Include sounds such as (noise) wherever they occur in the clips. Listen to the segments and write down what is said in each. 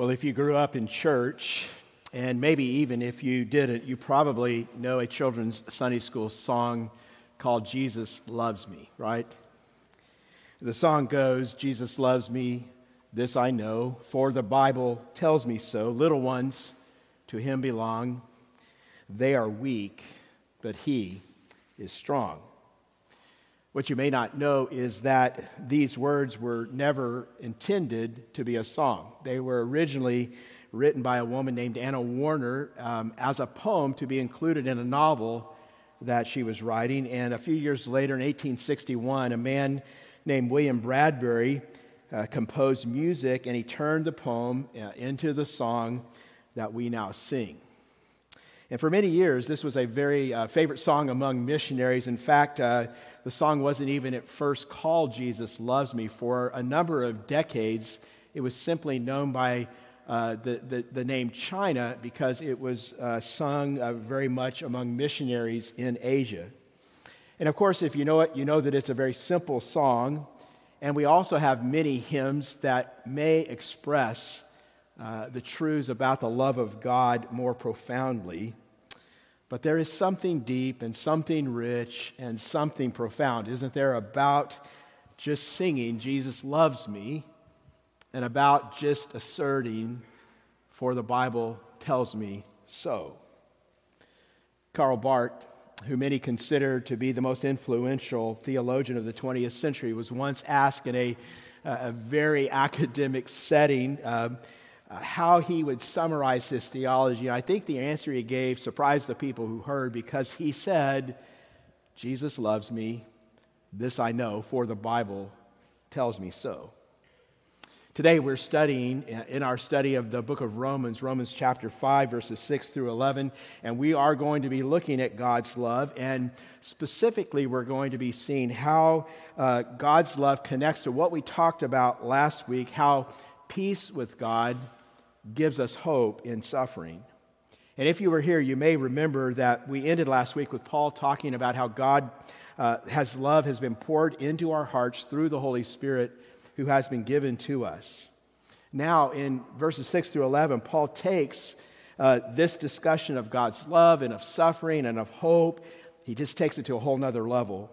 Well, if you grew up in church, and maybe even if you didn't, you probably know a children's Sunday school song called Jesus Loves Me, right? The song goes, Jesus loves me, this I know, for the Bible tells me so. Little ones to him belong. They are weak, but he is strong. What you may not know is that these words were never intended to be a song. They were originally written by a woman named Anna Warner um, as a poem to be included in a novel that she was writing. And a few years later, in 1861, a man named William Bradbury uh, composed music and he turned the poem uh, into the song that we now sing. And for many years, this was a very uh, favorite song among missionaries. In fact, uh, the song wasn't even at first called Jesus Loves Me. For a number of decades, it was simply known by uh, the, the, the, name China because it was uh, sung uh, very much among missionaries in Asia. And of course, if you know it, you know that it's a very simple song. And we also have many hymns that may express uh, the truths about the love of God more profoundly. But there is something deep and something rich and something profound, isn't there, about just singing, Jesus loves me, and about just asserting, for the Bible tells me so. Karl Barth, who many consider to be the most influential theologian of the 20th century, was once asked in a, a very academic setting. Uh, uh, how he would summarize his theology. And I think the answer he gave surprised the people who heard because he said, Jesus loves me. This I know, for the Bible tells me so. Today we're studying uh, in our study of the book of Romans, Romans chapter 5, verses 6 through 11, and we are going to be looking at God's love. And specifically, we're going to be seeing how uh, God's love connects to what we talked about last week, how peace with God gives us hope in suffering. And if you were here, you may remember that we ended last week with Paul talking about how God uh, has love has been poured into our hearts through the Holy Spirit who has been given to us. Now, in verses 6 through 11, Paul takes uh, this discussion of God's love and of suffering and of hope, he just takes it to a whole nother level.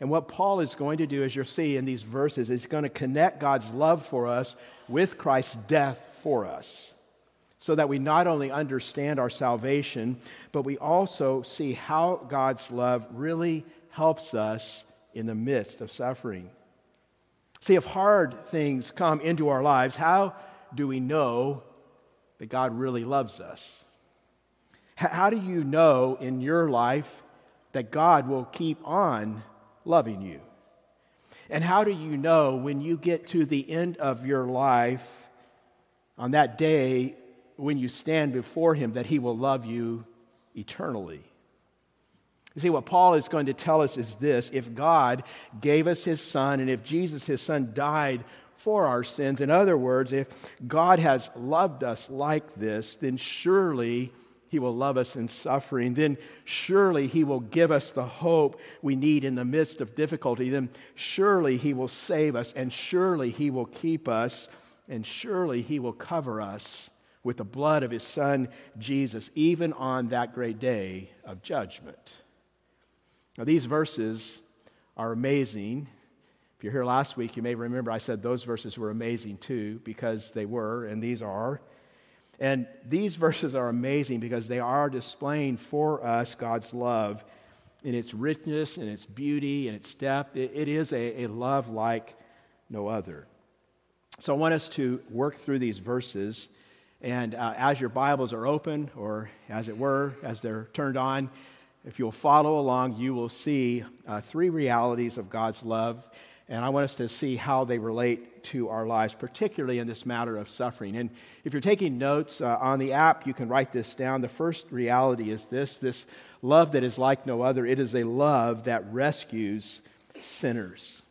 And what Paul is going to do, as you'll see in these verses, is going to connect God's love for us with Christ's death for us so that we not only understand our salvation, but we also see how God's love really helps us in the midst of suffering. See, if hard things come into our lives, how do we know that God really loves us? How do you know in your life that God will keep on loving you? And how do you know when you get to the end of your life on that day when you stand before him that he will love you eternally. You see, what Paul is going to tell us is this if God gave us his son, and if Jesus, his son, died for our sins, in other words, if God has loved us like this, then surely he will love us in suffering. Then surely he will give us the hope we need in the midst of difficulty. Then surely he will save us, and surely he will keep us and surely he will cover us with the blood of his son Jesus, even on that great day of judgment. Now, these verses are amazing. If you're here last week, you may remember I said those verses were amazing too, because they were, and these are. And these (laughs) verses are amazing because they are displaying for us God's love in its richness, in its beauty, in its depth. it, is a, a love like no other. So I want us to work through these verses. And uh, as your Bibles are open, or as it were, as they're turned on, if you'll follow along, you will see uh, three realities of God's love. And I want us to see how they relate to our lives, particularly in this matter of suffering. And if you're taking notes uh, on the app, you can write this down. The first reality is this this love that is like no other. It is a love that rescues sinners.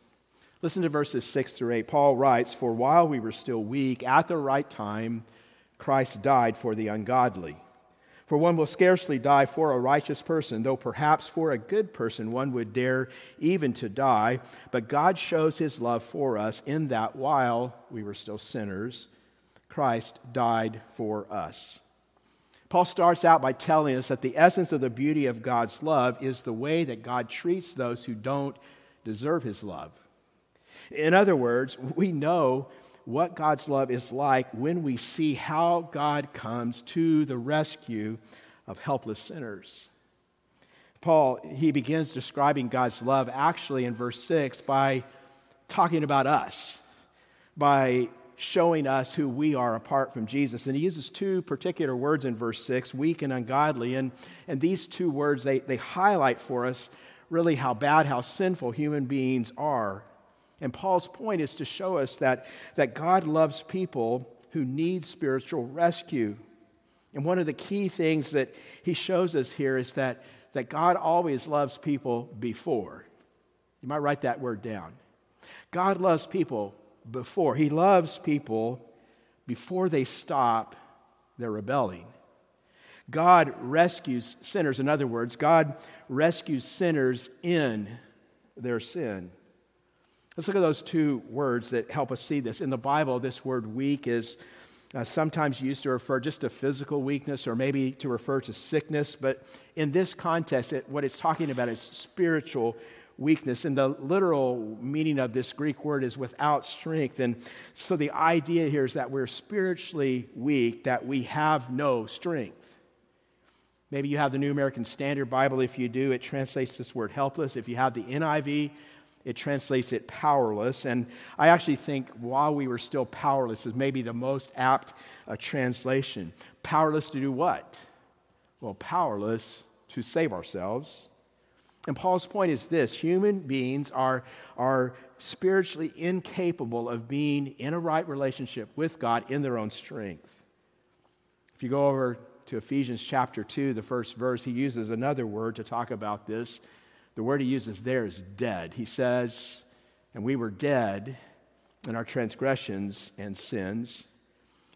Listen to verses 6 through 8. Paul writes, For while we were still weak, at the right time, Christ died for the ungodly. For one will scarcely die for a righteous person, though perhaps for a good person one would dare even to die. But God shows his love for us in that while we were still sinners, Christ died for us. Paul starts out by telling us that the essence of the beauty of God's love is the way that God treats those who don't deserve his love. In other words, we know what God's love is like when we see how God comes to the rescue of helpless sinners. Paul, he begins describing God's love actually in verse 6 by talking about us, by showing us who we are apart from Jesus. And he uses two particular words in verse 6, weak and ungodly. And, and these two words, they, they highlight for us really how bad, how sinful human beings are. And Paul's point is to show us that, that God loves people who need spiritual rescue. And one of the key things that he shows us here is that, that God always loves people before. You might write that word down. God loves people before. He loves people before they stop their rebelling. God rescues sinners. In other words, God rescues sinners in their sin. Let's look at those two words that help us see this. In the Bible, this word weak is uh, sometimes used to refer just to physical weakness or maybe to refer to sickness, but in this context, it, what it's talking about is spiritual weakness. And the literal meaning of this Greek word is without strength. And so the idea here is that we're spiritually weak, that we have no strength. Maybe you have the New American Standard Bible. If you do, it translates this word helpless. If you have the NIV, it translates it powerless. And I actually think while we were still powerless is maybe the most apt uh, translation. Powerless to do what? Well, powerless to save ourselves and Paul's point is this human beings are, are spiritually incapable of being in a right relationship with God in their own strength. If you go over to Ephesians chapter 2, the first verse, he uses another word to talk about this. The word he uses there is dead. He says, And we were dead in our transgressions and sins.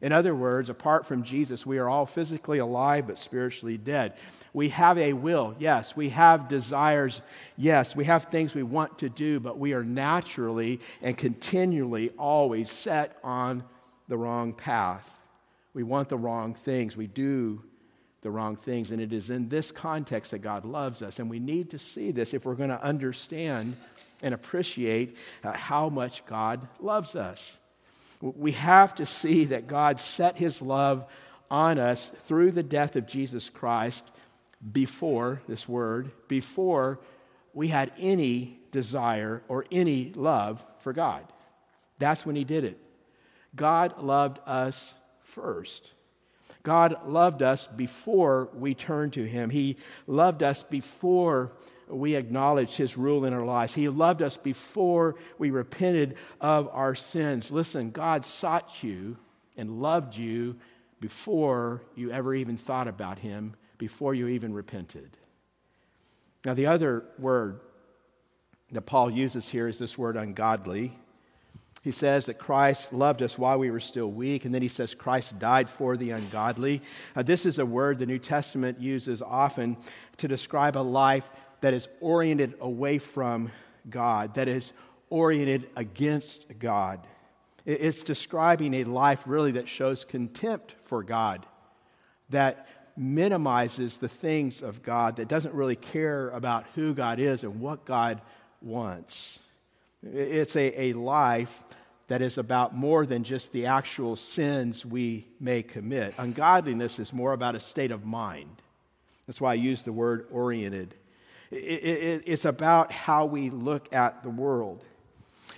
In other words, apart from Jesus, we are all physically alive but spiritually dead. We have a will, yes. We have desires, yes. We have things we want to do, but we are naturally and continually always set on the wrong path. We want the wrong things. We do the wrong things. And it is in this context that God loves us. And we need to see this if we're going to understand and appreciate uh, how much God loves us. We have to see that God set his love on us through the death of Jesus Christ before, this word, before we had any desire or any love for God. That's when he did it. God loved us first. God loved us before we turned to him. He loved us before we acknowledged his rule in our lives. He loved us before we repented of our sins. Listen, God sought you and loved you before you ever even thought about him, before you even repented. Now, the other word that Paul uses here is this word ungodly. He says that Christ loved us while we were still weak, and then he says Christ died for the ungodly. Uh, this is a word the New Testament uses often to describe a life that is oriented away from God, that is oriented against God. It's describing a life really that shows contempt for God, that minimizes the things of God, that doesn't really care about who God is and what God wants. It's a, a life that is about more than just the actual sins we may commit. Ungodliness is more about a state of mind. That's why I use the word oriented. It, it, it's about how we look at the world.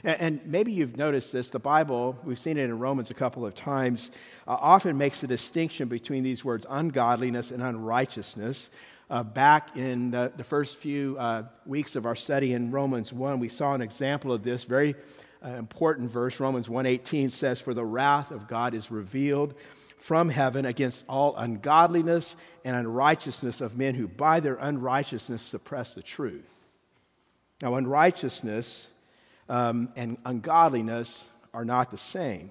And, and, maybe you've noticed this. The Bible, we've seen it in Romans a couple of times, uh, often makes a distinction between these words ungodliness and unrighteousness. Uh, back in the, the first few uh, weeks of our study in Romans 1, we saw an example of this very uh, important verse. Romans 1.18 says, For the wrath of God is revealed from heaven against all ungodliness and unrighteousness of men who by their unrighteousness suppress the truth. Now, unrighteousness um, and ungodliness are not the same.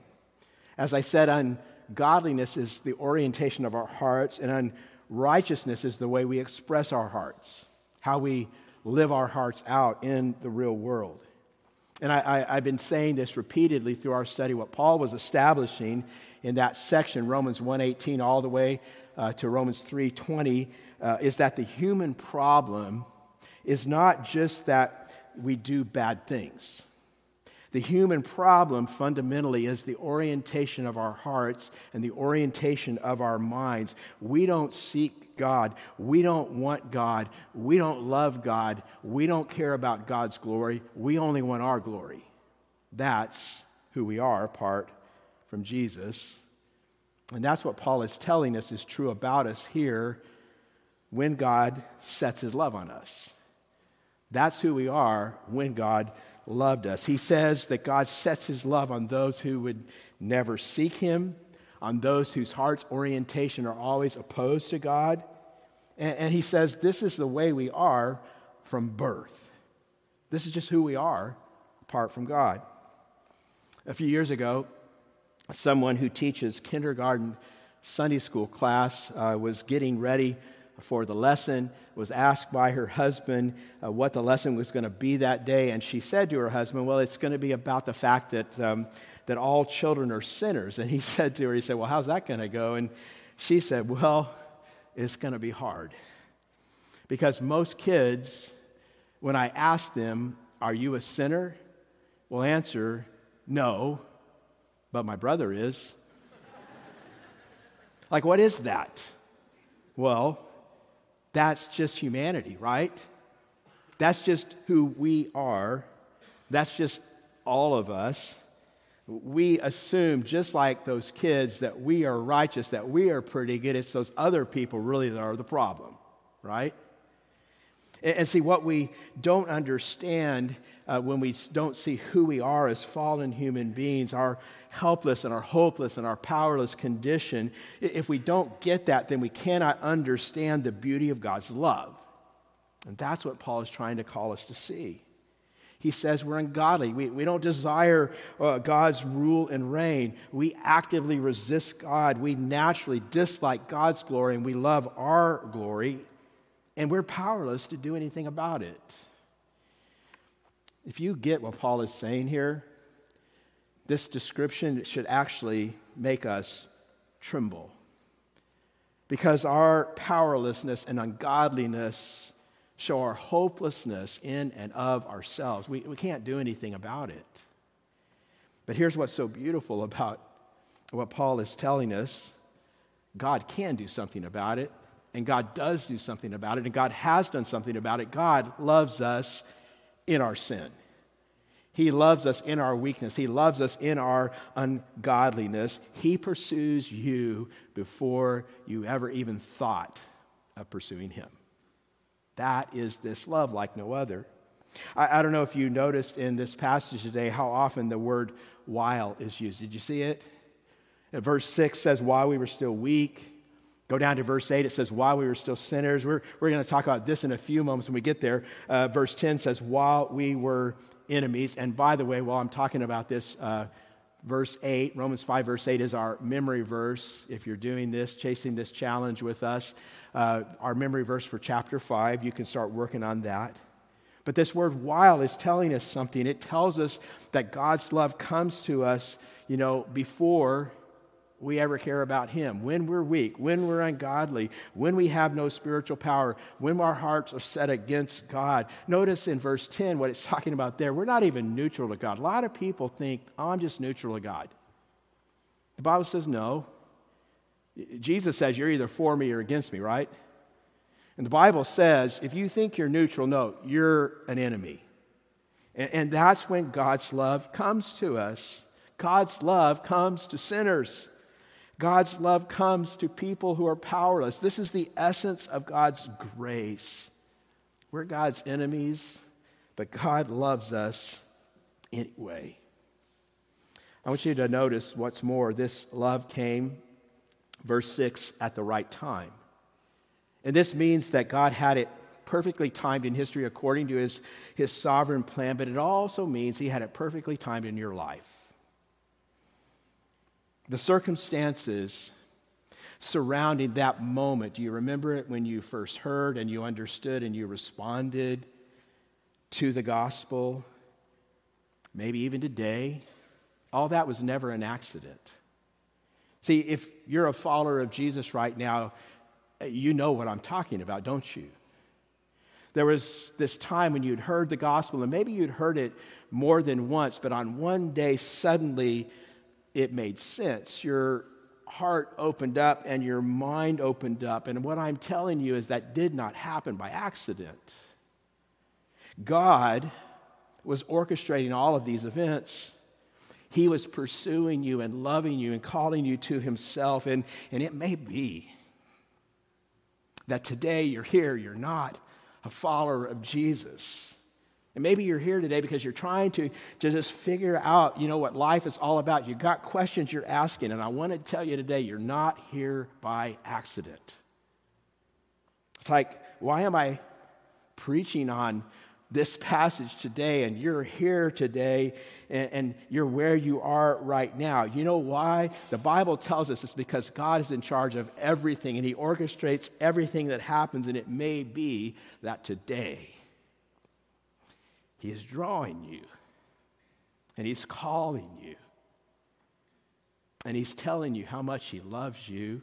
As I said, ungodliness is the orientation of our hearts, and unrighteousness is the way we express our hearts, how we live our hearts out in the real world. And I, have been saying this repeatedly through our study. What Paul was establishing in that section, Romans 1.18 all the way uh, to Romans 3.20, uh, is that the human problem is not just that we do bad things. The human problem fundamentally is the orientation of our hearts and the orientation of our minds. We don't seek God. We don't want God. We don't love God. We don't care about God's glory. We only want our glory. That's who we are apart from Jesus. And that's what Paul is telling us is true about us here when God sets his love on us. That's who we are when God loved us. He says that God sets his love on those who would never seek him, on those whose heart's orientation are always opposed to God. And, and he says this is the way we are from birth. This is just who we are apart from God. A few years ago, someone who teaches kindergarten Sunday school class uh, was getting ready for the lesson, was asked by her husband uh, what the lesson was going to be that day, and she said to her husband, Well, it's going to be about the fact that, um, that all children are sinners. And he (laughs) said to her, He said, Well, how's that going to go? And she said, Well, it's going to be hard. Because most kids, when I ask them, Are you a sinner? will answer, No, but my brother is. (laughs) like, what is that? Well, that's just humanity, right? That's just who we are. That's just all of us. We assume, just like those kids, that we are righteous, that we are pretty good. It's those other people really that are the problem, right? And, see, what we don't understand uh, when we don't see who we are as fallen human beings, our helpless and our hopeless and our powerless condition, if we don't get that, then we cannot understand the beauty of God's love. And that's what Paul is trying to call us to see. He says we're ungodly. We, we don't desire uh, God's rule and reign. We actively resist God. We naturally dislike God's glory and we love our glory and we're powerless to do anything about it. If you get what Paul is saying here, this description should actually make us tremble. Because our powerlessness and ungodliness show our hopelessness in and of ourselves. We, we can't do anything about it. But here's what's so beautiful about what Paul is telling us God can do something about it and God does do something about it, and God has done something about it. God loves us in our sin. He loves us in our weakness. He loves us in our ungodliness. He pursues you before you ever even thought of pursuing Him. That is this love like no other. I, I, don't know if you noticed in this passage today how often the word while is used. Did you see it? verse 6 says, While we were still weak, Go down to verse 8, it says, While we were still sinners. We're, we're going to talk about this in a few moments when we get there. Uh, verse 10 says, While we were enemies. And by the way, while I'm talking about this, uh, verse 8, Romans 5, verse 8 is our memory verse. If you're doing this, chasing this challenge with us, uh, our memory verse for chapter 5, you can start working on that. But this word while is telling us something. It tells us that God's love comes to us, you know, before we ever care about Him, when we're weak, when we're ungodly, when we have no spiritual power, when our hearts are set against God. Notice in verse 10 what it's (laughs) talking about there. We're not even neutral to God. A lot of people think, oh, I'm just neutral to God. The Bible says no. Jesus says you're either for me or against me, right? And the Bible says if you think you're neutral, no, you're an enemy. And, and that's when God's love comes to us. God's love comes to sinners. God's love comes to people who are powerless. This is the essence of God's grace. We're God's enemies, but God loves us anyway. I want you to notice what's more this love came, verse 6, at the right time. And this means that God had it perfectly timed in history according to his, his sovereign plan, but it also means he had it perfectly timed in your life the circumstances surrounding that moment. Do you remember it when you first heard and you understood and you responded to the gospel? maybe even today, all that was never an accident. See, if you're a follower of Jesus right now, you know what I'm talking about, don't you? There was this time when you'd heard the gospel, and maybe you'd heard it more than once, but on one day, suddenly it made sense. Your heart opened up and your mind opened up. And what I'm telling you is that did not happen by accident. God was orchestrating all of these events. He was pursuing you and loving you and calling you to Himself. And, and it may be that today you're here, you're not a follower of Jesus. And maybe you're here today because you're trying to, to just figure out, you know, what life is all about. You've got questions you're asking, and I want to tell you today, you're not here by accident. It's like, why am I preaching on this passage today and you're here today and, and, you're where you are right now. You know why? The Bible tells us it's because God is in charge of everything and He orchestrates everything that happens, and it may be that today He is drawing you and He's calling you and He's telling you how much He loves you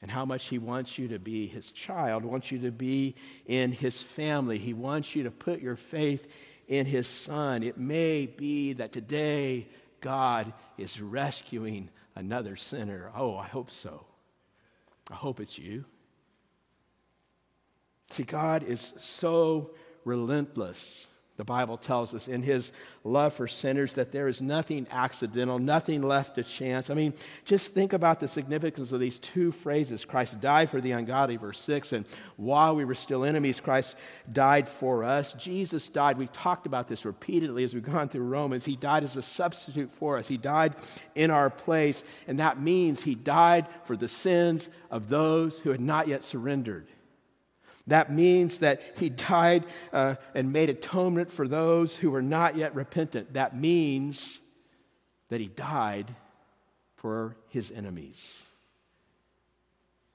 and how much He wants you to be His child, wants you to be in His family. He wants you to put your faith in His Son. It may be that today God is rescuing another sinner. Oh, I hope so. I hope it's you. See, God is so relentless the Bible tells us in his love for sinners that there is nothing accidental, nothing left to chance. I mean, just think about the significance of these two phrases Christ died for the ungodly, verse 6, and while we were still enemies, Christ died for us. Jesus died. We've talked about this repeatedly as we've gone through Romans. He died as a substitute for us, He died in our place, and that means He died for the sins of those who had not yet surrendered. That means that he died uh, and made atonement for those who were not yet repentant. That means that he died for his enemies.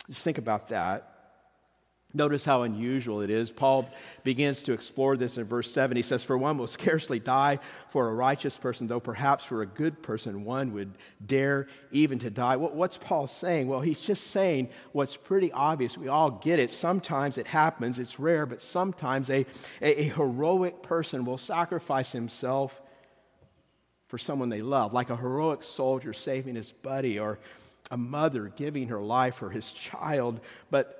Just think about that. Notice how unusual it is. Paul begins to explore this in verse 7. He says, For one will scarcely die for a righteous person, though perhaps for a good person one would dare even to die. What's Paul saying? Well, he's just saying what's pretty obvious. We all get it. Sometimes it happens, it's rare, but sometimes a, a, a heroic person will sacrifice himself for someone they love, like a heroic soldier saving his buddy or a mother giving her life for his child. But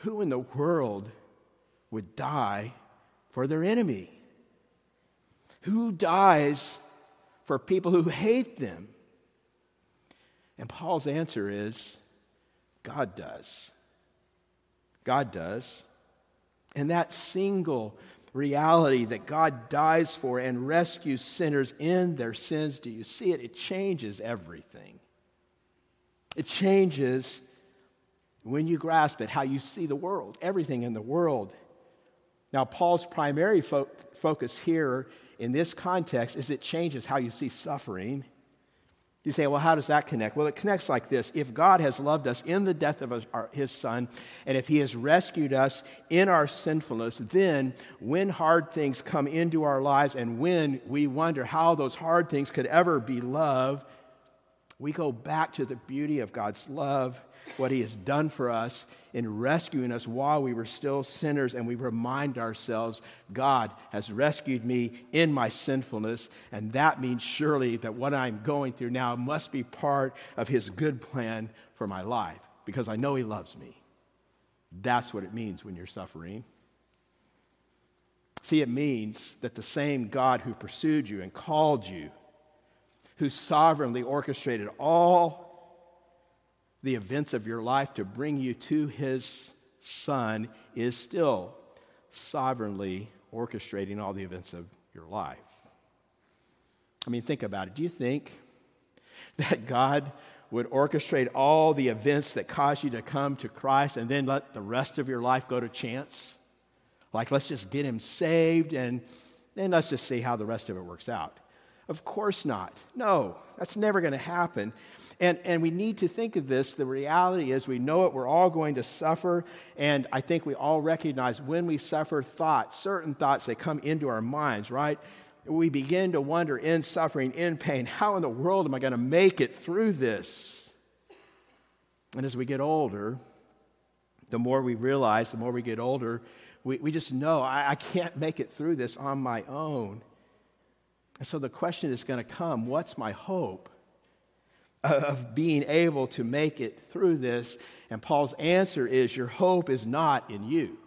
who in the world would die for their enemy? Who dies for people who hate them? And Paul's answer is God does. God does. And that single reality that God dies for and rescues sinners in their sins, do you see it? It changes everything. It changes when you grasp it, how you see the world, everything in the world. Now, Paul's primary fo- focus here in this context is it changes how you see suffering. You say, well, how does that connect? Well, it connects like this. If God has loved us in the death of his son, and if he has rescued us in our sinfulness, then when hard things come into our lives and when we wonder how those hard things could ever be love, we go back to the beauty of God's love what He has done for us in rescuing us while we were still sinners, and we remind ourselves, God has rescued me in my sinfulness, and that means surely that what I'm going through now must be part of His good plan for my life because I know He loves me. That's what it means when you're suffering. See, it means that the same God who pursued you and called you, who sovereignly orchestrated all the events of your life to bring you to his son is still sovereignly orchestrating all the events of your life. I mean, think about it. Do you think that God would orchestrate all the events that cause you to come to Christ and then let the rest of your life go to chance? Like, let's just get him saved and then let's just see how the rest of it works out. Of course not. No, that's never going to happen. And, and we need to think of this. The reality is, we know it. We're all going to suffer. And I think we all recognize when we suffer thoughts, certain thoughts that come into our minds, right? we begin to wonder in suffering, in pain, how in the world am I going to make it through this? And as we get older, the more we realize, the more we get older, we, we just know I, I can't make it through this on my own. And so the question is going to come what's my hope of being able to make it through this? And Paul's answer is your hope is not in you.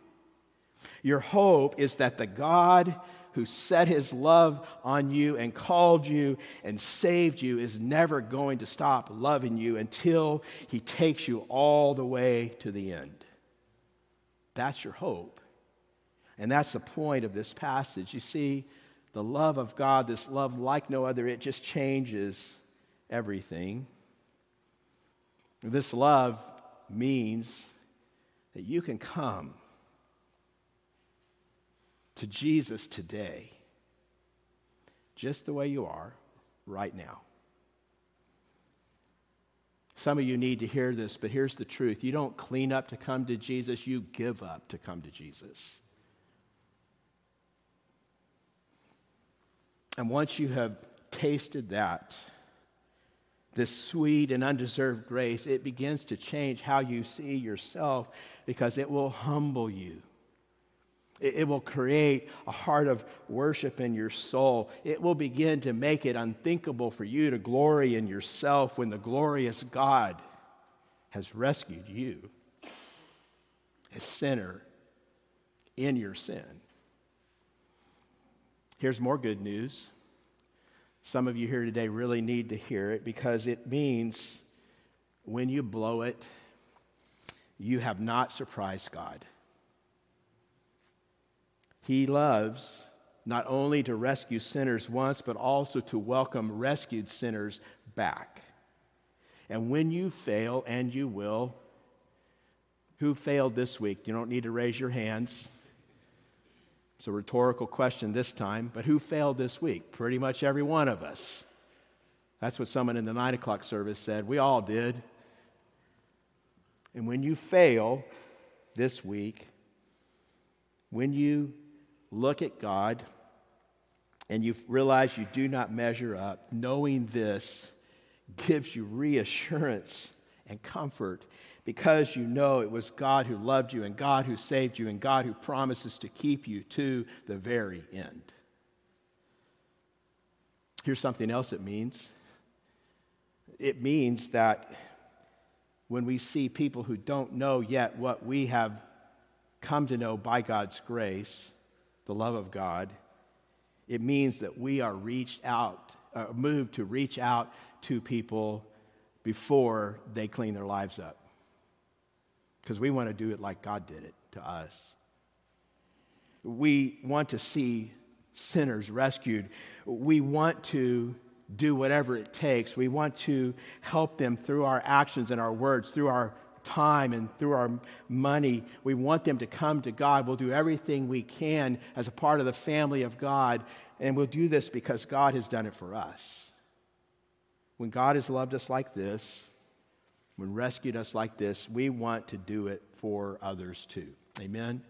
Your hope is that the God who set his love on you and called you and saved you is never going to stop loving you until he takes you all the way to the end. That's your hope. And that's the point of this passage. You see, the love of God, this love like no other, it just changes everything. This love means that you can come to Jesus today, just the way you are right now. Some of you need to hear this, but here's the truth. You don't clean up to come to Jesus, you give up to come to Jesus. And once you have tasted that, this sweet and undeserved grace, it begins to change how you see yourself because it will humble you. It, will create a heart of worship in your soul. It will begin to make it unthinkable for you to glory in yourself when the glorious God has rescued you, a sinner, in your sin. Here's more good news. Some of you here today really need to hear it because it means when you blow it, you have not surprised God. He loves not only to rescue sinners once, but also to welcome rescued sinners back. And when you fail, and you will, who failed this week? You don't need to raise your hands. It's a rhetorical question this time, but who failed this week? Pretty much every one of us. That's what someone in the nine o'clock service said. We all did. And when you fail this week, when you look at God and you realize you do not measure up, knowing this gives you reassurance and comfort because you know it was God who loved you and God who saved you and God who promises to keep you to the very end. Here's something else it means it means that when we see people who don't know yet what we have come to know by God's grace, the love of God, it means that we are reached out, uh, moved to reach out to people before they clean their lives up because we want to do it like God did it to us. We want to see sinners rescued. We want to do whatever it takes. We want to help them through our actions and our words, through our time and through our money. We want them to come to God. We'll do everything we can as a part of the family of God, and we'll do this because God has done it for us. When God has loved us like this, when rescued us like this, we want to do it for others too. Amen?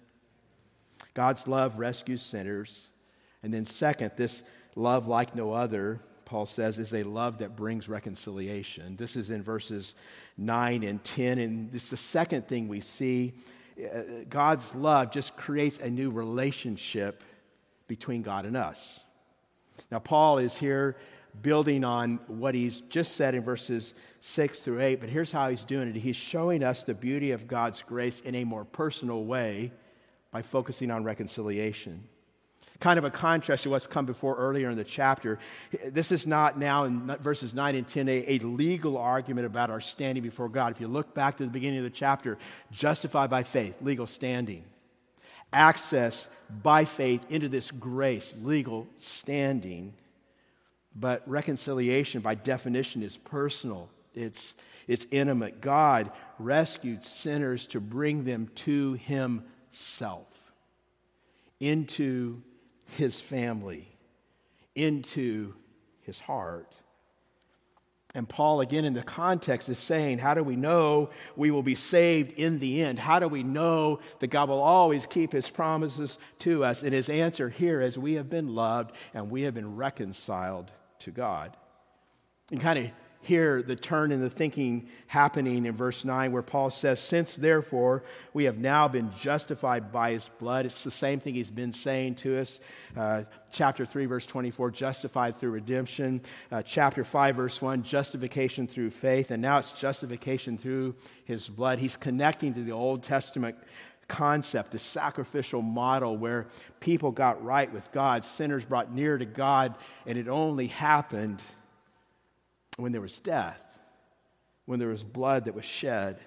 God's love rescues sinners. And then, second, this love like no other, Paul says, is a love that brings reconciliation. This is in verses 9 and 10. And this is the second thing we see. Uh, God's love just creates a new relationship between God and us. Now, Paul is here building on what he's just said in verses 6 through 8, but here's how he's doing it. He's showing us the beauty of God's grace in a more personal way by focusing on reconciliation. Kind of a contrast to what's come before earlier in the chapter. This is not now in verses 9 and 10 a, a legal argument about our standing before God. If you look back to the beginning of the chapter, justified by faith, legal standing. Access by faith into this grace, legal standing but reconciliation, by definition, is personal, it's, it's intimate. God rescued sinners to bring them to Himself, into His family, into His heart. And Paul, again, in the context, is saying, How do we know we will be saved in the end? How do we know that God will always keep his promises to us? And his answer here is, We have been loved and we have been reconciled to God. And kind of hear the turn in the thinking happening in verse 9 where Paul says, Since therefore we have now been justified by his blood, it's the same thing he's been saying to us. Uh, chapter 3, verse 24, justified through redemption. Uh, chapter 5, verse 1, justification through faith. And now it's justification through his blood. He's connecting to the Old Testament concept, the sacrificial model where people got right with God, sinners brought near to God, and it only happened when there was death, when there was blood that was shed.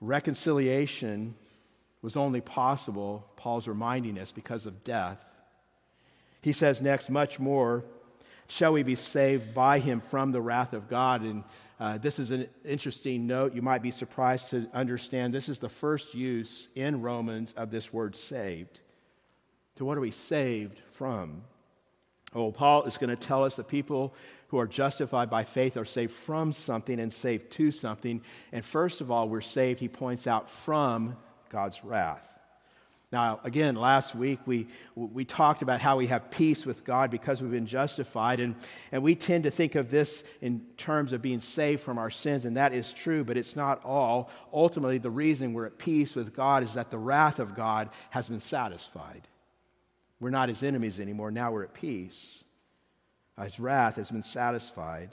Reconciliation was only possible, Paul's reminding us, because of death. He says next, much more shall we be saved by him from the wrath of God. And uh, this is an interesting note. You might be surprised to understand this is the first use in Romans of this word saved. So, what are we saved from? Well, Paul is going to tell us that people who are justified by faith are saved from something and saved to something. And first of all, we're saved, he points out, from God's wrath. Now, again, last week we, we talked about how we have peace with God because we've been justified. And, and we tend to think of this in terms of being saved from our sins, and that is true, but it's not all. Ultimately, the reason we're at peace with God is that the wrath of God has been satisfied. We're not his enemies anymore. Now we're at peace. His wrath has been satisfied.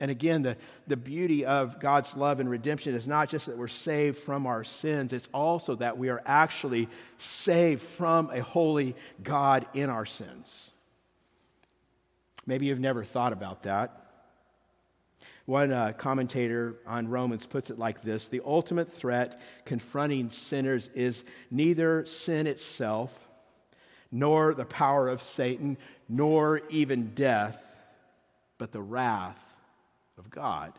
And again, the, the beauty of God's love and redemption is not just that we're saved from our sins, it's also that we are actually saved from a holy God in our sins. Maybe you've never thought about that. One uh, commentator on Romans puts it like this The ultimate threat confronting sinners is neither sin itself nor the power of Satan, nor even death, but the wrath of God.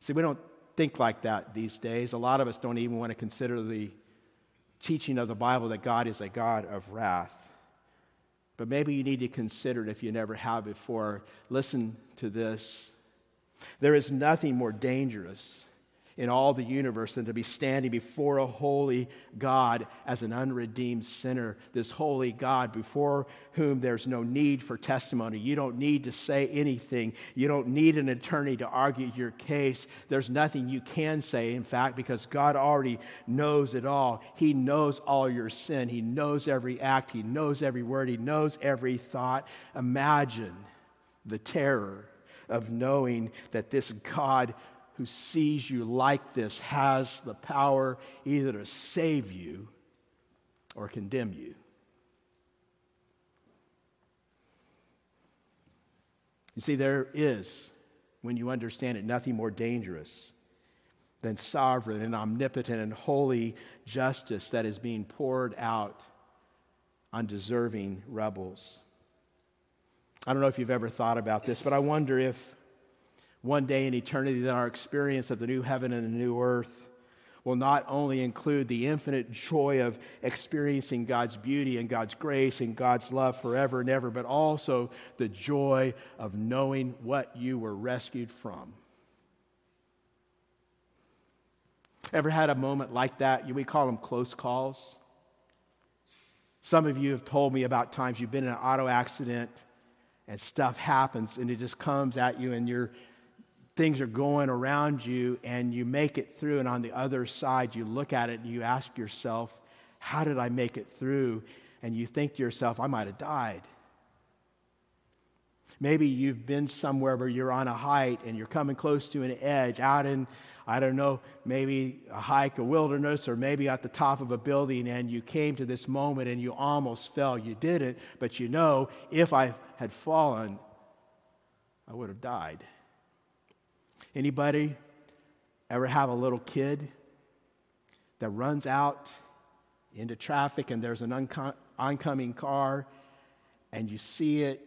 See, we don't think like that these days. A lot of us don't even want to consider the teaching of the Bible that God is a God of wrath. But maybe you need to consider it if you never have before. Listen to this. There is nothing more dangerous in all the universe than to be standing before a holy God as an unredeemed sinner. This holy God before whom there's no need for testimony. You don't need to say anything. You don't need an attorney to argue your case. There's nothing you can say, in fact, because God already knows it all. He knows all your sin. He knows every act. He knows every word. He knows every thought. Imagine the terror of knowing that this God who sees you like this has the power either to save you or condemn you. You see, there is, when you understand it, nothing more dangerous than sovereign and omnipotent and holy justice that is being poured out on deserving rebels. I don't know if you've ever thought about this, but I wonder if one day in eternity that our experience of the new heaven and the new earth will not only include the infinite joy of experiencing God's beauty and God's grace and God's love forever and ever, but also the joy of knowing what you were rescued from. Ever had a moment like that? We call them close calls. Some of you have told me about times you've been in an auto accident and stuff happens and it just comes at you and you're things are going around you and you make it through, and on the other side, you look at it and you ask yourself, How did I make it through? And you think to yourself, I might have died. Maybe you've been somewhere where you're on a height and you're coming close to an edge out in, I don't know, maybe a hike, a wilderness, or maybe at the top of a building, and you came to this moment and you almost fell. You didn't, but you know, if I had fallen, I would have died. Anybody ever have a little kid that runs out into traffic and there's an oncoming car and you see it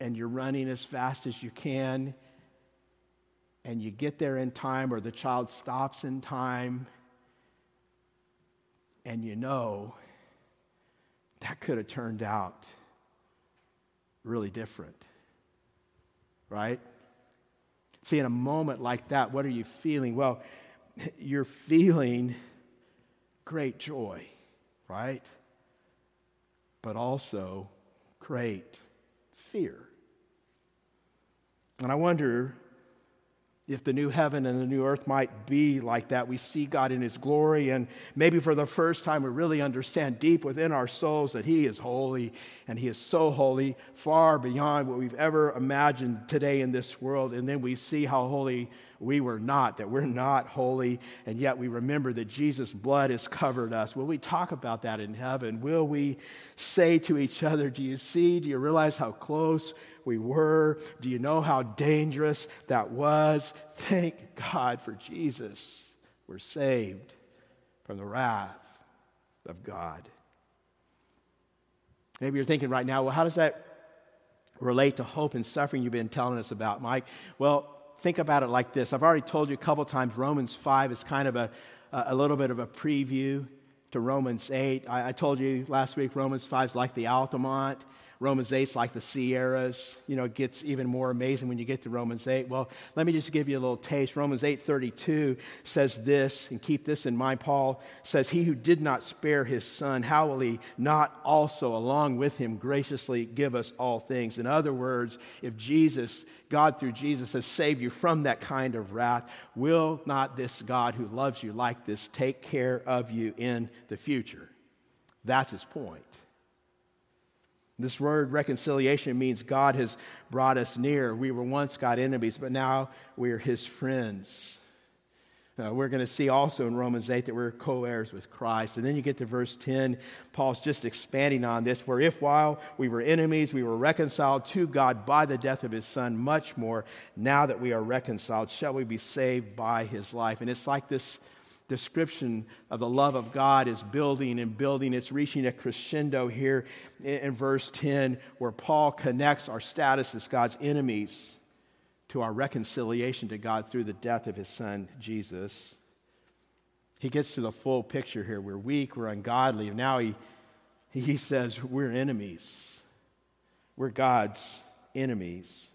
and you're running as fast as you can and you get there in time or the child stops in time and you know that could have turned out really different. right? See, in a moment like that, what are you feeling? Well, (laughs) you're feeling great joy, right? But also great fear. And I wonder if the new heaven and the new earth might be like that. We see God in His glory, and maybe for the first time, we really understand deep within our souls that He is holy, and He is so holy, far beyond what we've ever imagined today in this world. And then we see how holy we were not, that we're not holy, and yet we remember that Jesus' blood has covered us. Will we talk about that in heaven? Will we say to each other, Do you see? Do you realize how close we were. Do you know how dangerous that was? Thank God for Jesus. We're saved from the wrath of God. Maybe you're thinking right now, well, how does that relate to hope and suffering you've been telling us about, Mike? Well, think about it like this. I've already told you a couple times Romans 5 is kind of a, a little bit of a preview to Romans 8. I, I told you last week Romans 5 is like the Altamont. Romans 8 is like the Sierras. You know, it gets even more amazing when you get to Romans 8. Well, let me just give you a little taste. Romans 8:32 says this, and keep this in mind. Paul says, He who did not spare his son, how will he not also, along with him, graciously give us all things? In other words, if Jesus, God through Jesus, has saved you from that kind of wrath, will not this God who loves you like this take care of you in the future? That's his point. This word reconciliation means God has brought us near. We were once God enemies, but now we're his friends. Uh, we're going to see also in Romans 8 that we're co heirs with Christ. And then you get to verse 10, Paul's just expanding on this. For if while we were enemies, we were reconciled to God by the death of his son, much more, now that we are reconciled, shall we be saved by his life. And it's like this description of the love of God is building and building. It's reaching a crescendo here in, verse 10, where Paul connects our status as God's enemies to our reconciliation to God through the death of his son, Jesus. He gets to the full picture here. We're weak, we're ungodly. Now he, he says we're enemies. We're God's enemies.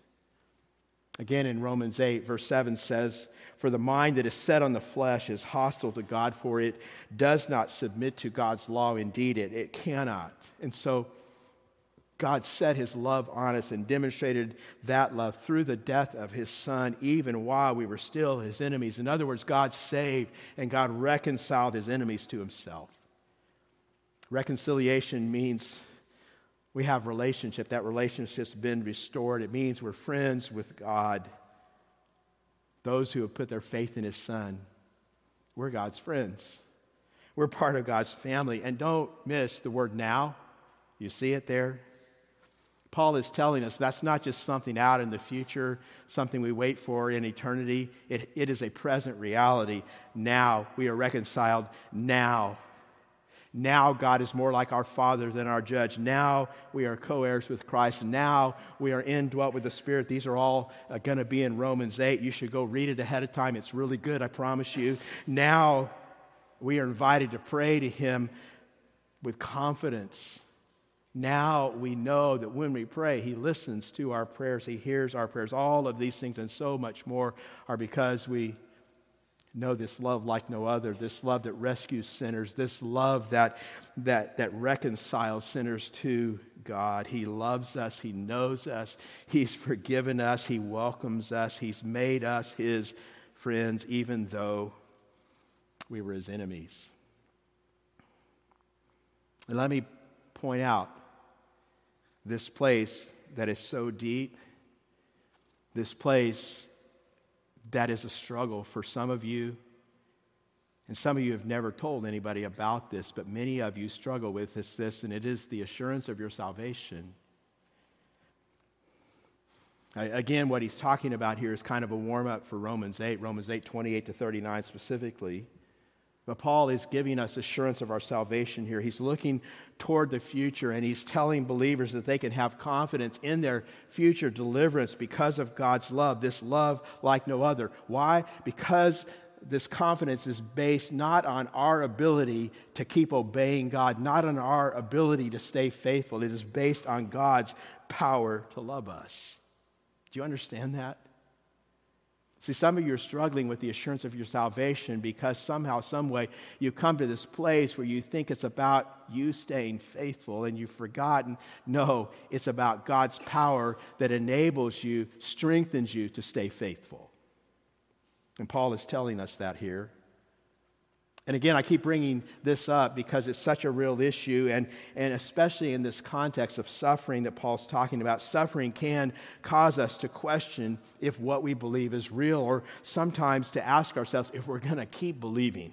Again, in Romans 8, verse 7 says, For the mind that is set on the flesh is hostile to God, for it does not submit to God's law. Indeed, it, it cannot. And so, God set his love on us and demonstrated that love through the death of his son, even while we were still his enemies. In other words, God saved and God reconciled his enemies to himself. Reconciliation means we have relationship. That relationship's been restored. It means we're friends with God. Those who have put their faith in His Son, we're God's friends. We're part of God's family. And don't miss the word now. You see it there? Paul is telling us that's not just something out in the future, something we wait for in eternity. It, it is a present reality. Now we are reconciled. Now now God is more like our Father than our judge. Now we are co heirs with Christ. Now we are indwelt with the Spirit. These are all uh, going to be in Romans 8. You should go read it ahead of time. It's really good, I promise you. Now we are invited to pray to Him with confidence. Now we know that when we pray, He listens to our prayers, He hears our prayers. All of these things and so much more are because we know this love like no other, this love that rescues sinners, this love that, that, that reconciles sinners to God. He loves us, He knows us, He's forgiven us, He welcomes us, He's made us His friends, even though we were His enemies. And let me point out this place that is so deep, this place that is a struggle for some of you. And some of you have never told anybody about this, but many of you struggle with this, this and it is the assurance of your salvation. Again, what he's talking about here is kind of a warm up for Romans 8, Romans 8, 28 to 39 specifically. But Paul is giving us assurance of our salvation here. He's looking toward the future and he's telling believers that they can have confidence in their future deliverance because of God's love, this love like no other. Why? Because this confidence is based not on our ability to keep obeying God, not on our ability to stay faithful. It is based on God's power to love us. Do you understand that? See, some of you are struggling with the assurance of your salvation because somehow, some way, you come to this place where you think it's about you staying faithful and you've forgotten. No, it's about God's power that enables you, strengthens you to stay faithful. And Paul is telling us that here. And again, I keep bringing this up because it's such a real issue, and, and especially in this context of suffering that Paul's talking about. Suffering can cause us to question if what we believe is real, or sometimes to ask ourselves if we're going to keep believing.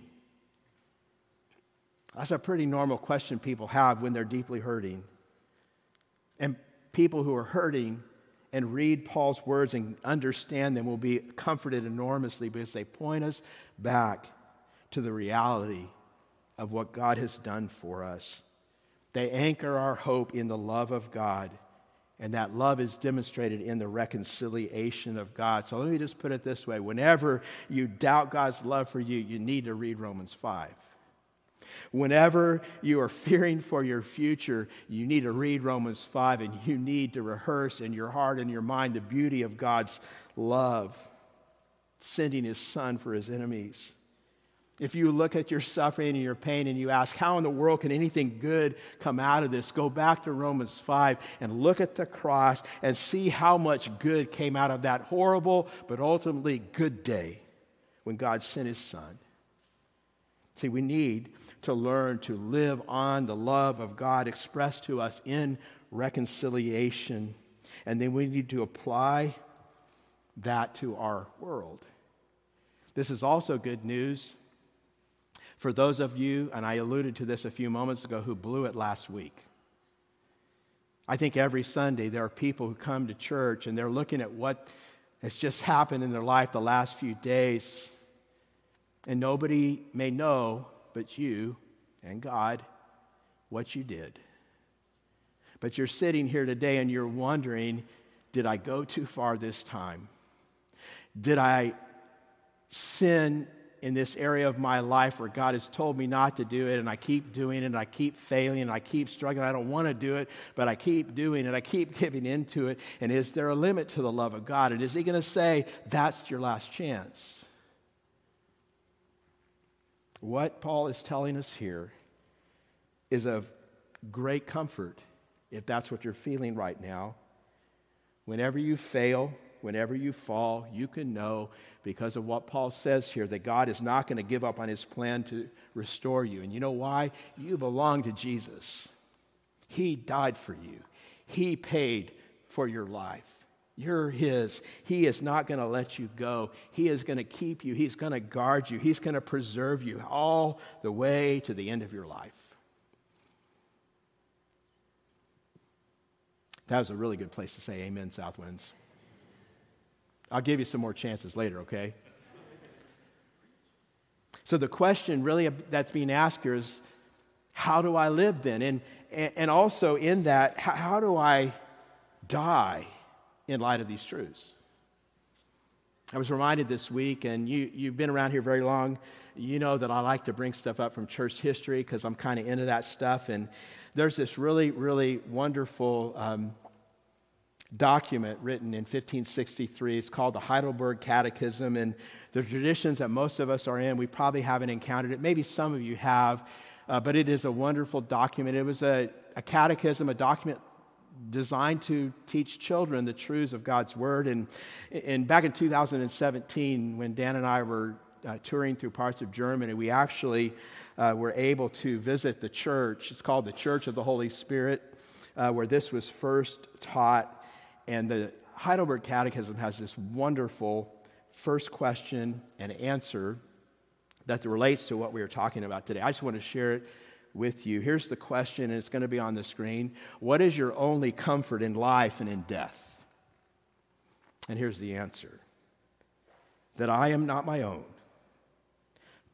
That's a pretty normal question people have when they're deeply hurting. And people who are hurting and read Paul's words and understand them will be comforted enormously because they point us back to the reality of what God has done for us. They anchor our hope in the love of God, and that love is demonstrated in the reconciliation of God. So let me just put it this way whenever you doubt God's love for you, you need to read Romans 5. Whenever you are fearing for your future, you need to read Romans 5 and you need to rehearse in your heart and your mind the beauty of God's love, sending his son for his enemies. If you look at your suffering and your pain and you ask, how in the world can anything good come out of this? Go back to Romans 5 and look at the cross and see how much good came out of that horrible but ultimately good day when God sent his son. See, we need to learn to live on the love of God expressed to us in reconciliation. And then we need to apply that to our world. This is also good news for those of you, and I alluded to this a few moments ago, who blew it last week. I think every Sunday there are people who come to church and they're looking at what has just happened in their life the last few days. And nobody may know but you and God what you did. But you're sitting here today and you're wondering did I go too far this time? Did I sin in this area of my life where God has told me not to do it, and I keep doing it, and I keep failing, and I keep struggling. I don't want to do it, but I keep doing it, I keep (laughs) giving into it. And is there a limit to the love of God? And is He going to say, that's your last chance? What Paul is telling us here is of great comfort if that's what you're feeling right now. Whenever you fail, whenever you fall, you can know because of what Paul says here that God is not going to give up on his plan to restore you. And you know why? You belong to Jesus. He died for you, He paid for your life. You're His. He is not going to let you go. He is going to keep you. He's going to guard you. He's going to preserve you all the way to the end of your life. That was a really good place to say amen, Southwinds. I'll give you some more chances later, okay? So the question really that's being asked here is how do I live then? And, and also in that, how, do I die in light of these truths? I was reminded this week, and you, you've been around here very long. You know that I like to bring stuff up from church history because I'm kind of into that stuff. And there's this really, really wonderful um, document written in 1563. It's called the Heidelberg Catechism, and the traditions that most of us are in, we probably haven't encountered it. Maybe some of you have, uh, but it is a wonderful document. It was a, a catechism, a document designed to teach children the truths of God's Word. And, and back in 2017, when Dan and I were uh, touring through parts of Germany, we actually uh, were able to visit the church. It's called the Church of the Holy Spirit, uh, where this was first taught. And the Heidelberg Catechism has this wonderful first question and answer that relates to what we are talking about today. I just want to share it with you. Here's the question, and it's going to be on the screen What is your only comfort in life and in death? And here's the answer that I am not my own,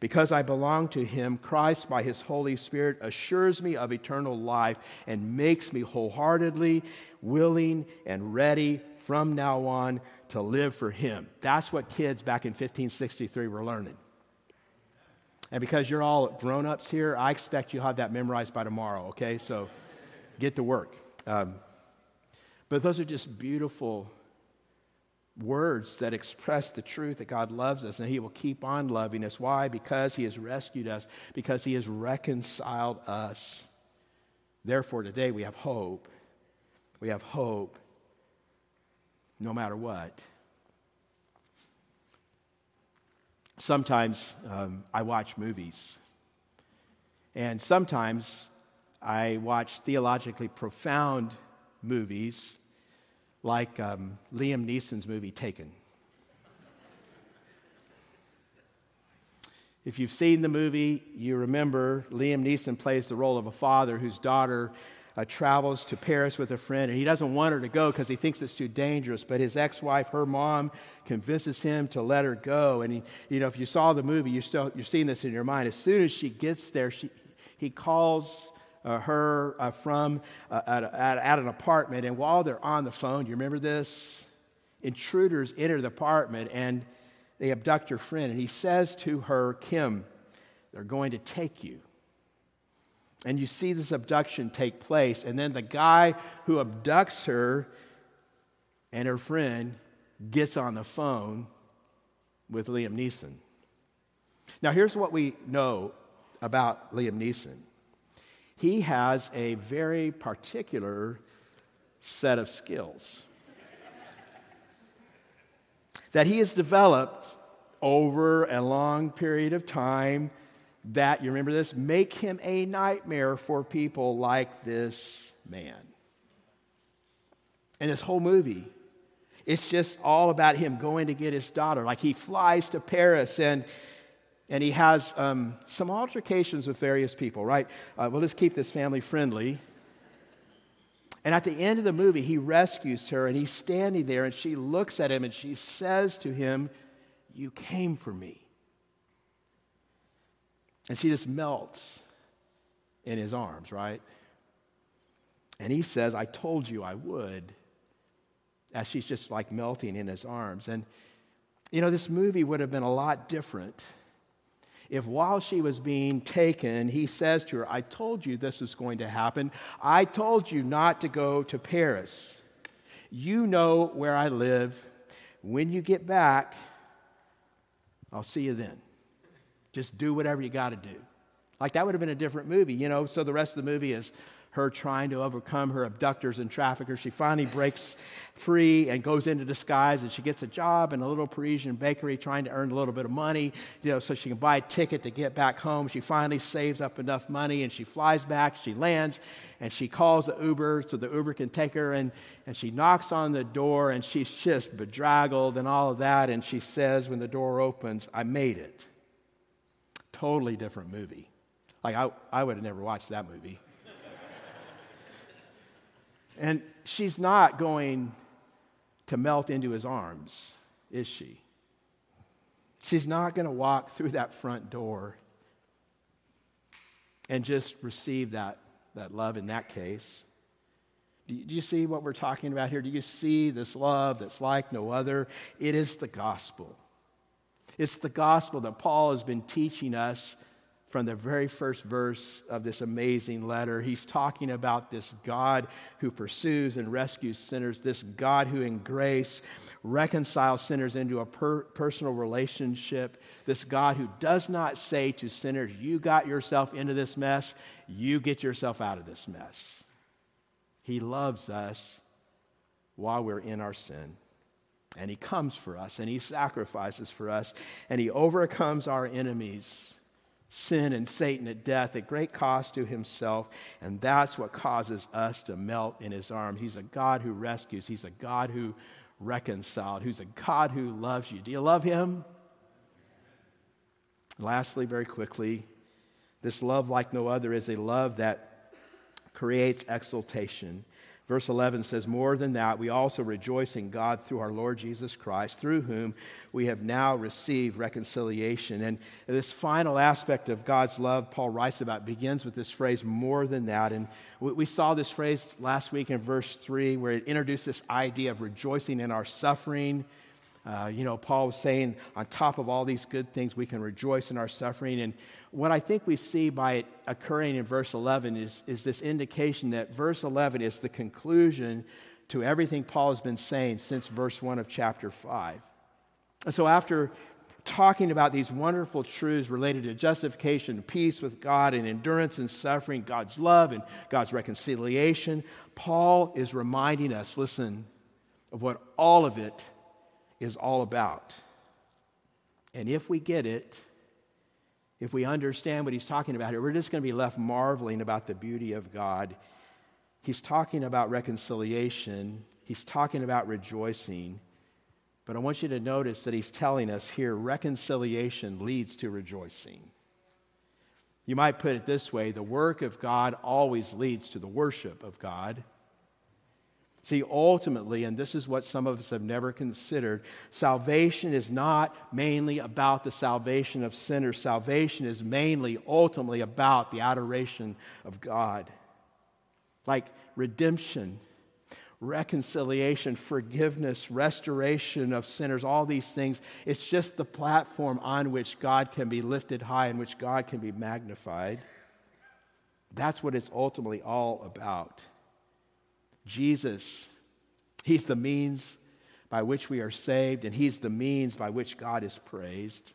Because I belong to him, Christ, by his Holy Spirit, assures me of eternal life and makes me wholeheartedly willing and ready from now on to live for him. That's what kids back in 1563 were learning. And because you're all grown ups here, I expect you'll have that memorized by tomorrow, okay? So get to work. Um, but those are just beautiful words that express the truth that God loves us and He will keep on loving us. Why? Because He has rescued us, because He has reconciled us. Therefore, today we have hope. We have hope no matter what. Sometimes um, I watch movies, and sometimes I watch theologically profound movies like um, Liam Neeson's movie Taken. If you've seen the movie, you remember Liam Neeson plays the role of a father whose daughter uh, travels to Paris with a friend, and he doesn't want her to go because he thinks it's too dangerous. But his ex-wife, her mom, convinces him to let her go. And he, you know, if you saw the movie, you're still you're seeing this in your mind. As soon as she gets there, she, he calls uh, her uh, from uh, at, at, an apartment. And while they're on the phone, you remember this? Intruders enter the apartment and they abduct your friend. And he says to her, Kim, they're going to take you. And you see this abduction take place. And then the guy who abducts her and her friend gets on the phone with Liam Neeson. Now, here's what we know about Liam Neeson he has a very particular set of skills that he has developed over a long period of time that, you remember this, make him a nightmare for people like this man. And this whole movie, it's just all about him going to get his daughter. Like he flies to Paris and and he has um, some altercations with various people, right? Uh, we'll just keep this family friendly. And at the end of the movie, he rescues her, and he's standing there, and she looks at him and she says to him, You came for me. And she just melts in his arms, right? And he says, I told you I would, as she's just like melting in his arms. And, you know, this movie would have been a lot different if while she was being taken, he says to her, I told you this was going to happen. I told you not to go to Paris. You know where I live. When you get back, I'll see you then. Just do whatever you got to do. Like that would have been a different movie, you know. So the rest of the movie is her trying to overcome her abductors and traffickers. She finally breaks free and goes into disguise, and she gets a job in a little Parisian bakery trying to earn a little bit of money, you know, so she can buy a ticket to get back home. She finally saves up enough money, and she flies back. She lands, and she calls the Uber so the Uber can take her, and, and she knocks on the door, and she's just bedraggled and all of that, and she says when the door opens, I made it. Totally different movie. Like, I, I would have never watched that movie. And she's not going to melt into his arms, is she? She's not going to walk through that front door and just receive that, that love in that case. Do you, see what we're talking about here? Do you see this love that's like no other? It is the gospel. It's the gospel that Paul has been teaching us from the very first verse of this amazing letter. He's talking about this God who pursues and rescues sinners, this God who, in grace, reconciles sinners into a per- personal relationship, this God who does not say to sinners, You got yourself into this mess, you get yourself out of this mess. He loves us while we're in our sin. And he comes for us and he sacrifices for us and he overcomes our enemies sin and Satan at death at great cost to himself. And that's what causes us to melt in his arms. He's a God who rescues, he's a God who reconciled, who's a God who loves you. Do you love him? Lastly, very quickly, this love like no other is a love that creates exultation. Verse 11 says, More than that, we also rejoice in God through our Lord Jesus Christ, through whom we have now received reconciliation. And this final aspect of God's love, Paul writes about, begins with this phrase, more than that. And we saw this phrase last week in verse 3, where it introduced this idea of rejoicing in our suffering. Uh, you know, Paul was saying, on top of all these good things, we can rejoice in our suffering. And what I think we see by it occurring in verse 11 is, is this indication that verse 11 is the conclusion to everything Paul has been saying since verse 1 of chapter 5. And so, after talking about these wonderful truths related to justification, peace with God, and endurance and suffering, God's love and God's reconciliation, Paul is reminding us listen, of what all of it is all about. And if we get it, if we understand what he's talking about here, we're just going to be left marveling about the beauty of God. He's talking about reconciliation, he's talking about rejoicing. But I want you to notice that he's telling us here reconciliation leads to rejoicing. You might put it this way the work of God always leads to the worship of God. See, ultimately, and this is what some of us have never considered, salvation is not mainly about the salvation of sinners. Salvation is mainly, ultimately, about the adoration of God. Like redemption, reconciliation, forgiveness, restoration of sinners, all these things. It's just the platform on which God can be lifted high, in which God can be magnified. That's what it's ultimately all about. Jesus, He's the means by which we are saved, and He's the means by which God is praised.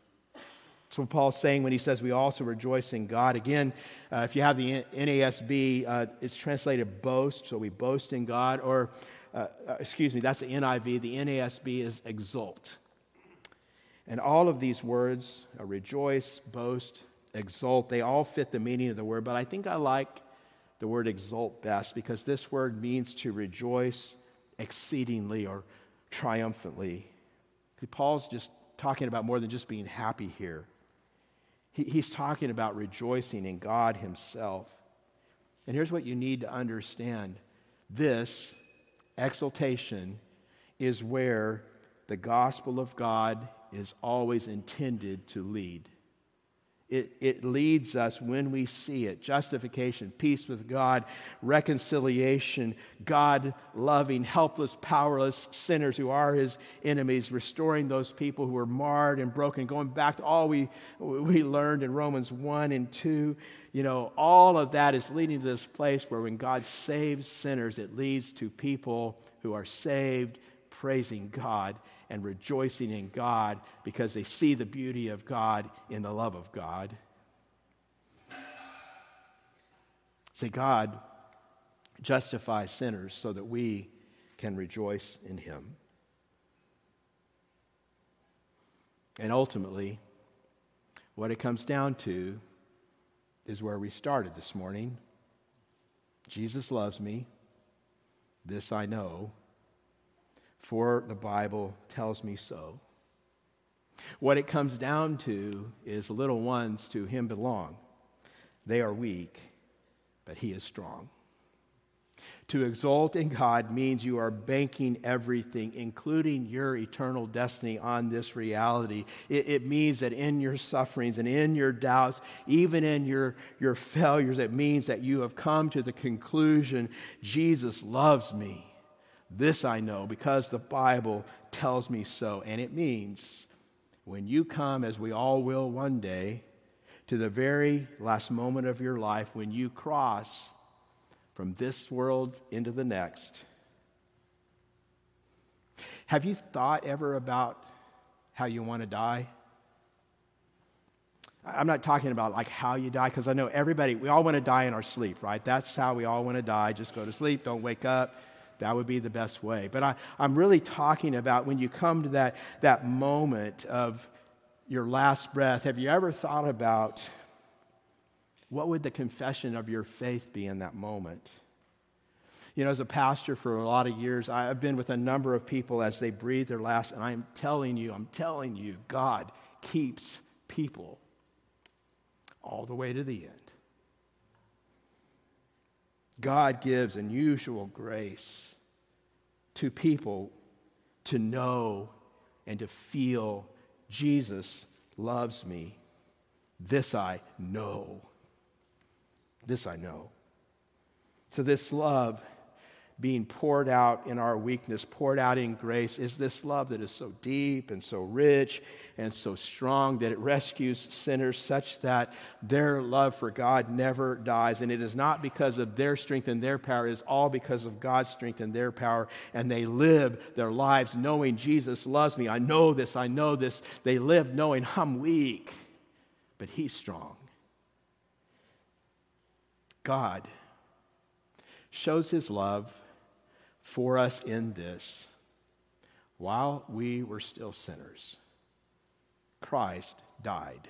That's what Paul's saying when he says we also rejoice in God. Again, uh, if you have the NASB, uh, it's translated boast, so we boast in God. Or, uh, uh excuse me, that's the NIV. The NASB is exult. And all of these words, uh, rejoice, boast, exult, they all fit the meaning of the word. But I think I like the word exult best because this word means to rejoice exceedingly or triumphantly. See, Paul's just talking about more than just being happy here. He, he's talking about rejoicing in God Himself. And here's what you need to understand this exultation is where the gospel of God is always intended to lead. It, it leads us when we see it justification, peace with God, reconciliation, God loving, helpless, powerless sinners who are his enemies, restoring those people who are marred and broken, going back to all we, we learned in Romans 1 and 2. You know, all of that is leading to this place where when God saves sinners, it leads to people who are saved, praising God and rejoicing in God because they see the beauty of God in the love of God. Say, God justifies sinners so that we can rejoice in Him. And ultimately, what it comes down to is where we started this morning. Jesus loves me. This I know for the Bible tells me so. What it comes down to is little ones to him belong. They are weak, but he is strong. To exult in God means you are banking everything, including your eternal destiny, on this reality. It, it, means that in your sufferings and in your doubts, even in your, your failures, it means that you have come to the conclusion Jesus loves me. This I know because the Bible tells me so. And it means when you come, as we all will one day, to the very last moment of your life, when you cross from this world into the next, have you thought ever about how you want to die? I'm not talking about like how you die, because I know everybody, we all want to die in our sleep, right? That's how we all want to die. Just go to sleep, don't wake up. That would be the best way. But I, I'm really talking about when you come to that, that moment of your last breath, have you ever thought about what would the confession of your faith be in that moment? You know, as a pastor for a lot of years, I've been with a number of people as they breathe their last, and I'm telling you, I'm telling you, God keeps people all the way to the end. God gives unusual grace to people to know and to feel Jesus loves me. This I know. This I know. So, this love being poured out in our weakness, poured out in grace, is this love that is so deep and so rich and so strong that it rescues sinners such that their love for God never dies. And it is not because of their strength and their power, it is all because of God's strength and their power. And they live their lives knowing Jesus loves me. I know this, I know this. They live knowing I'm weak, but He's strong. God shows His love for us in this while we were still sinners, Christ died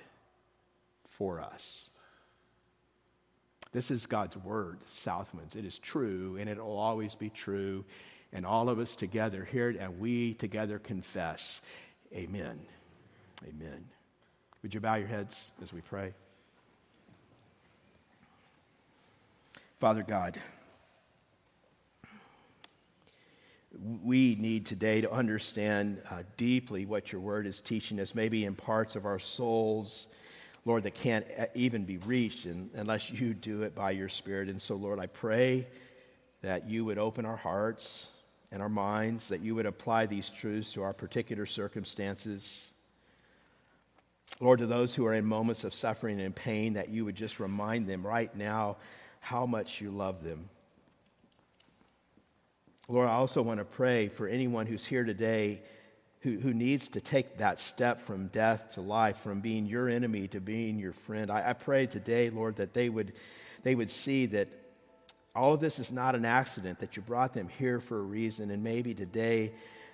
for us. This is God's word, Southwinds. It is true, and it will always be true. And all of us together hear it, and we together confess. Amen. Amen. Would you bow your heads as we pray? Father God, we need today to understand uh, deeply what your word is teaching us, maybe in parts of our souls, Lord, that can't uh, even be reached in, unless you do it by your Spirit. And so, Lord, I pray that you would open our hearts and our minds, that you would apply these truths to our particular circumstances. Lord, to those who are in moments of suffering and pain, that you would just remind them right now how much you love them Lord, I also want to pray for anyone who's here today who, who needs to take that step from death to life, from being your enemy to being your friend. I, I pray today, Lord, that they would, they would see that all of this is not an accident, that you brought them here for a reason, and maybe today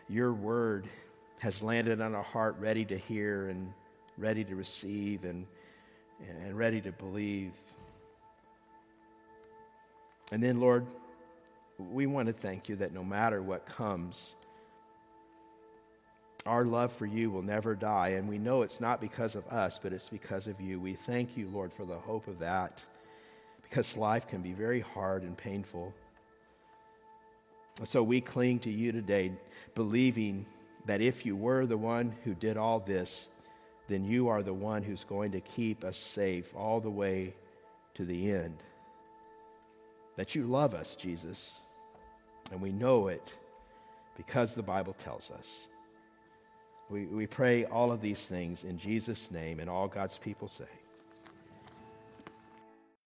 your word has landed on a heart ready to hear and ready to receive and, and ready to believe. And then, Lord, we want to thank you that no matter what comes, our love for you will never die. And we know it's not because of us, but it's because of you. We thank you, Lord, for the hope of that, because life can be very hard and painful. So we cling to you today, believing that if you were the one who did all this, then you are the one who's going to keep us safe all the way to the end. That you love us, Jesus. And we know it because the Bible tells us. We, we pray all of these things in Jesus' name, and all God's people say,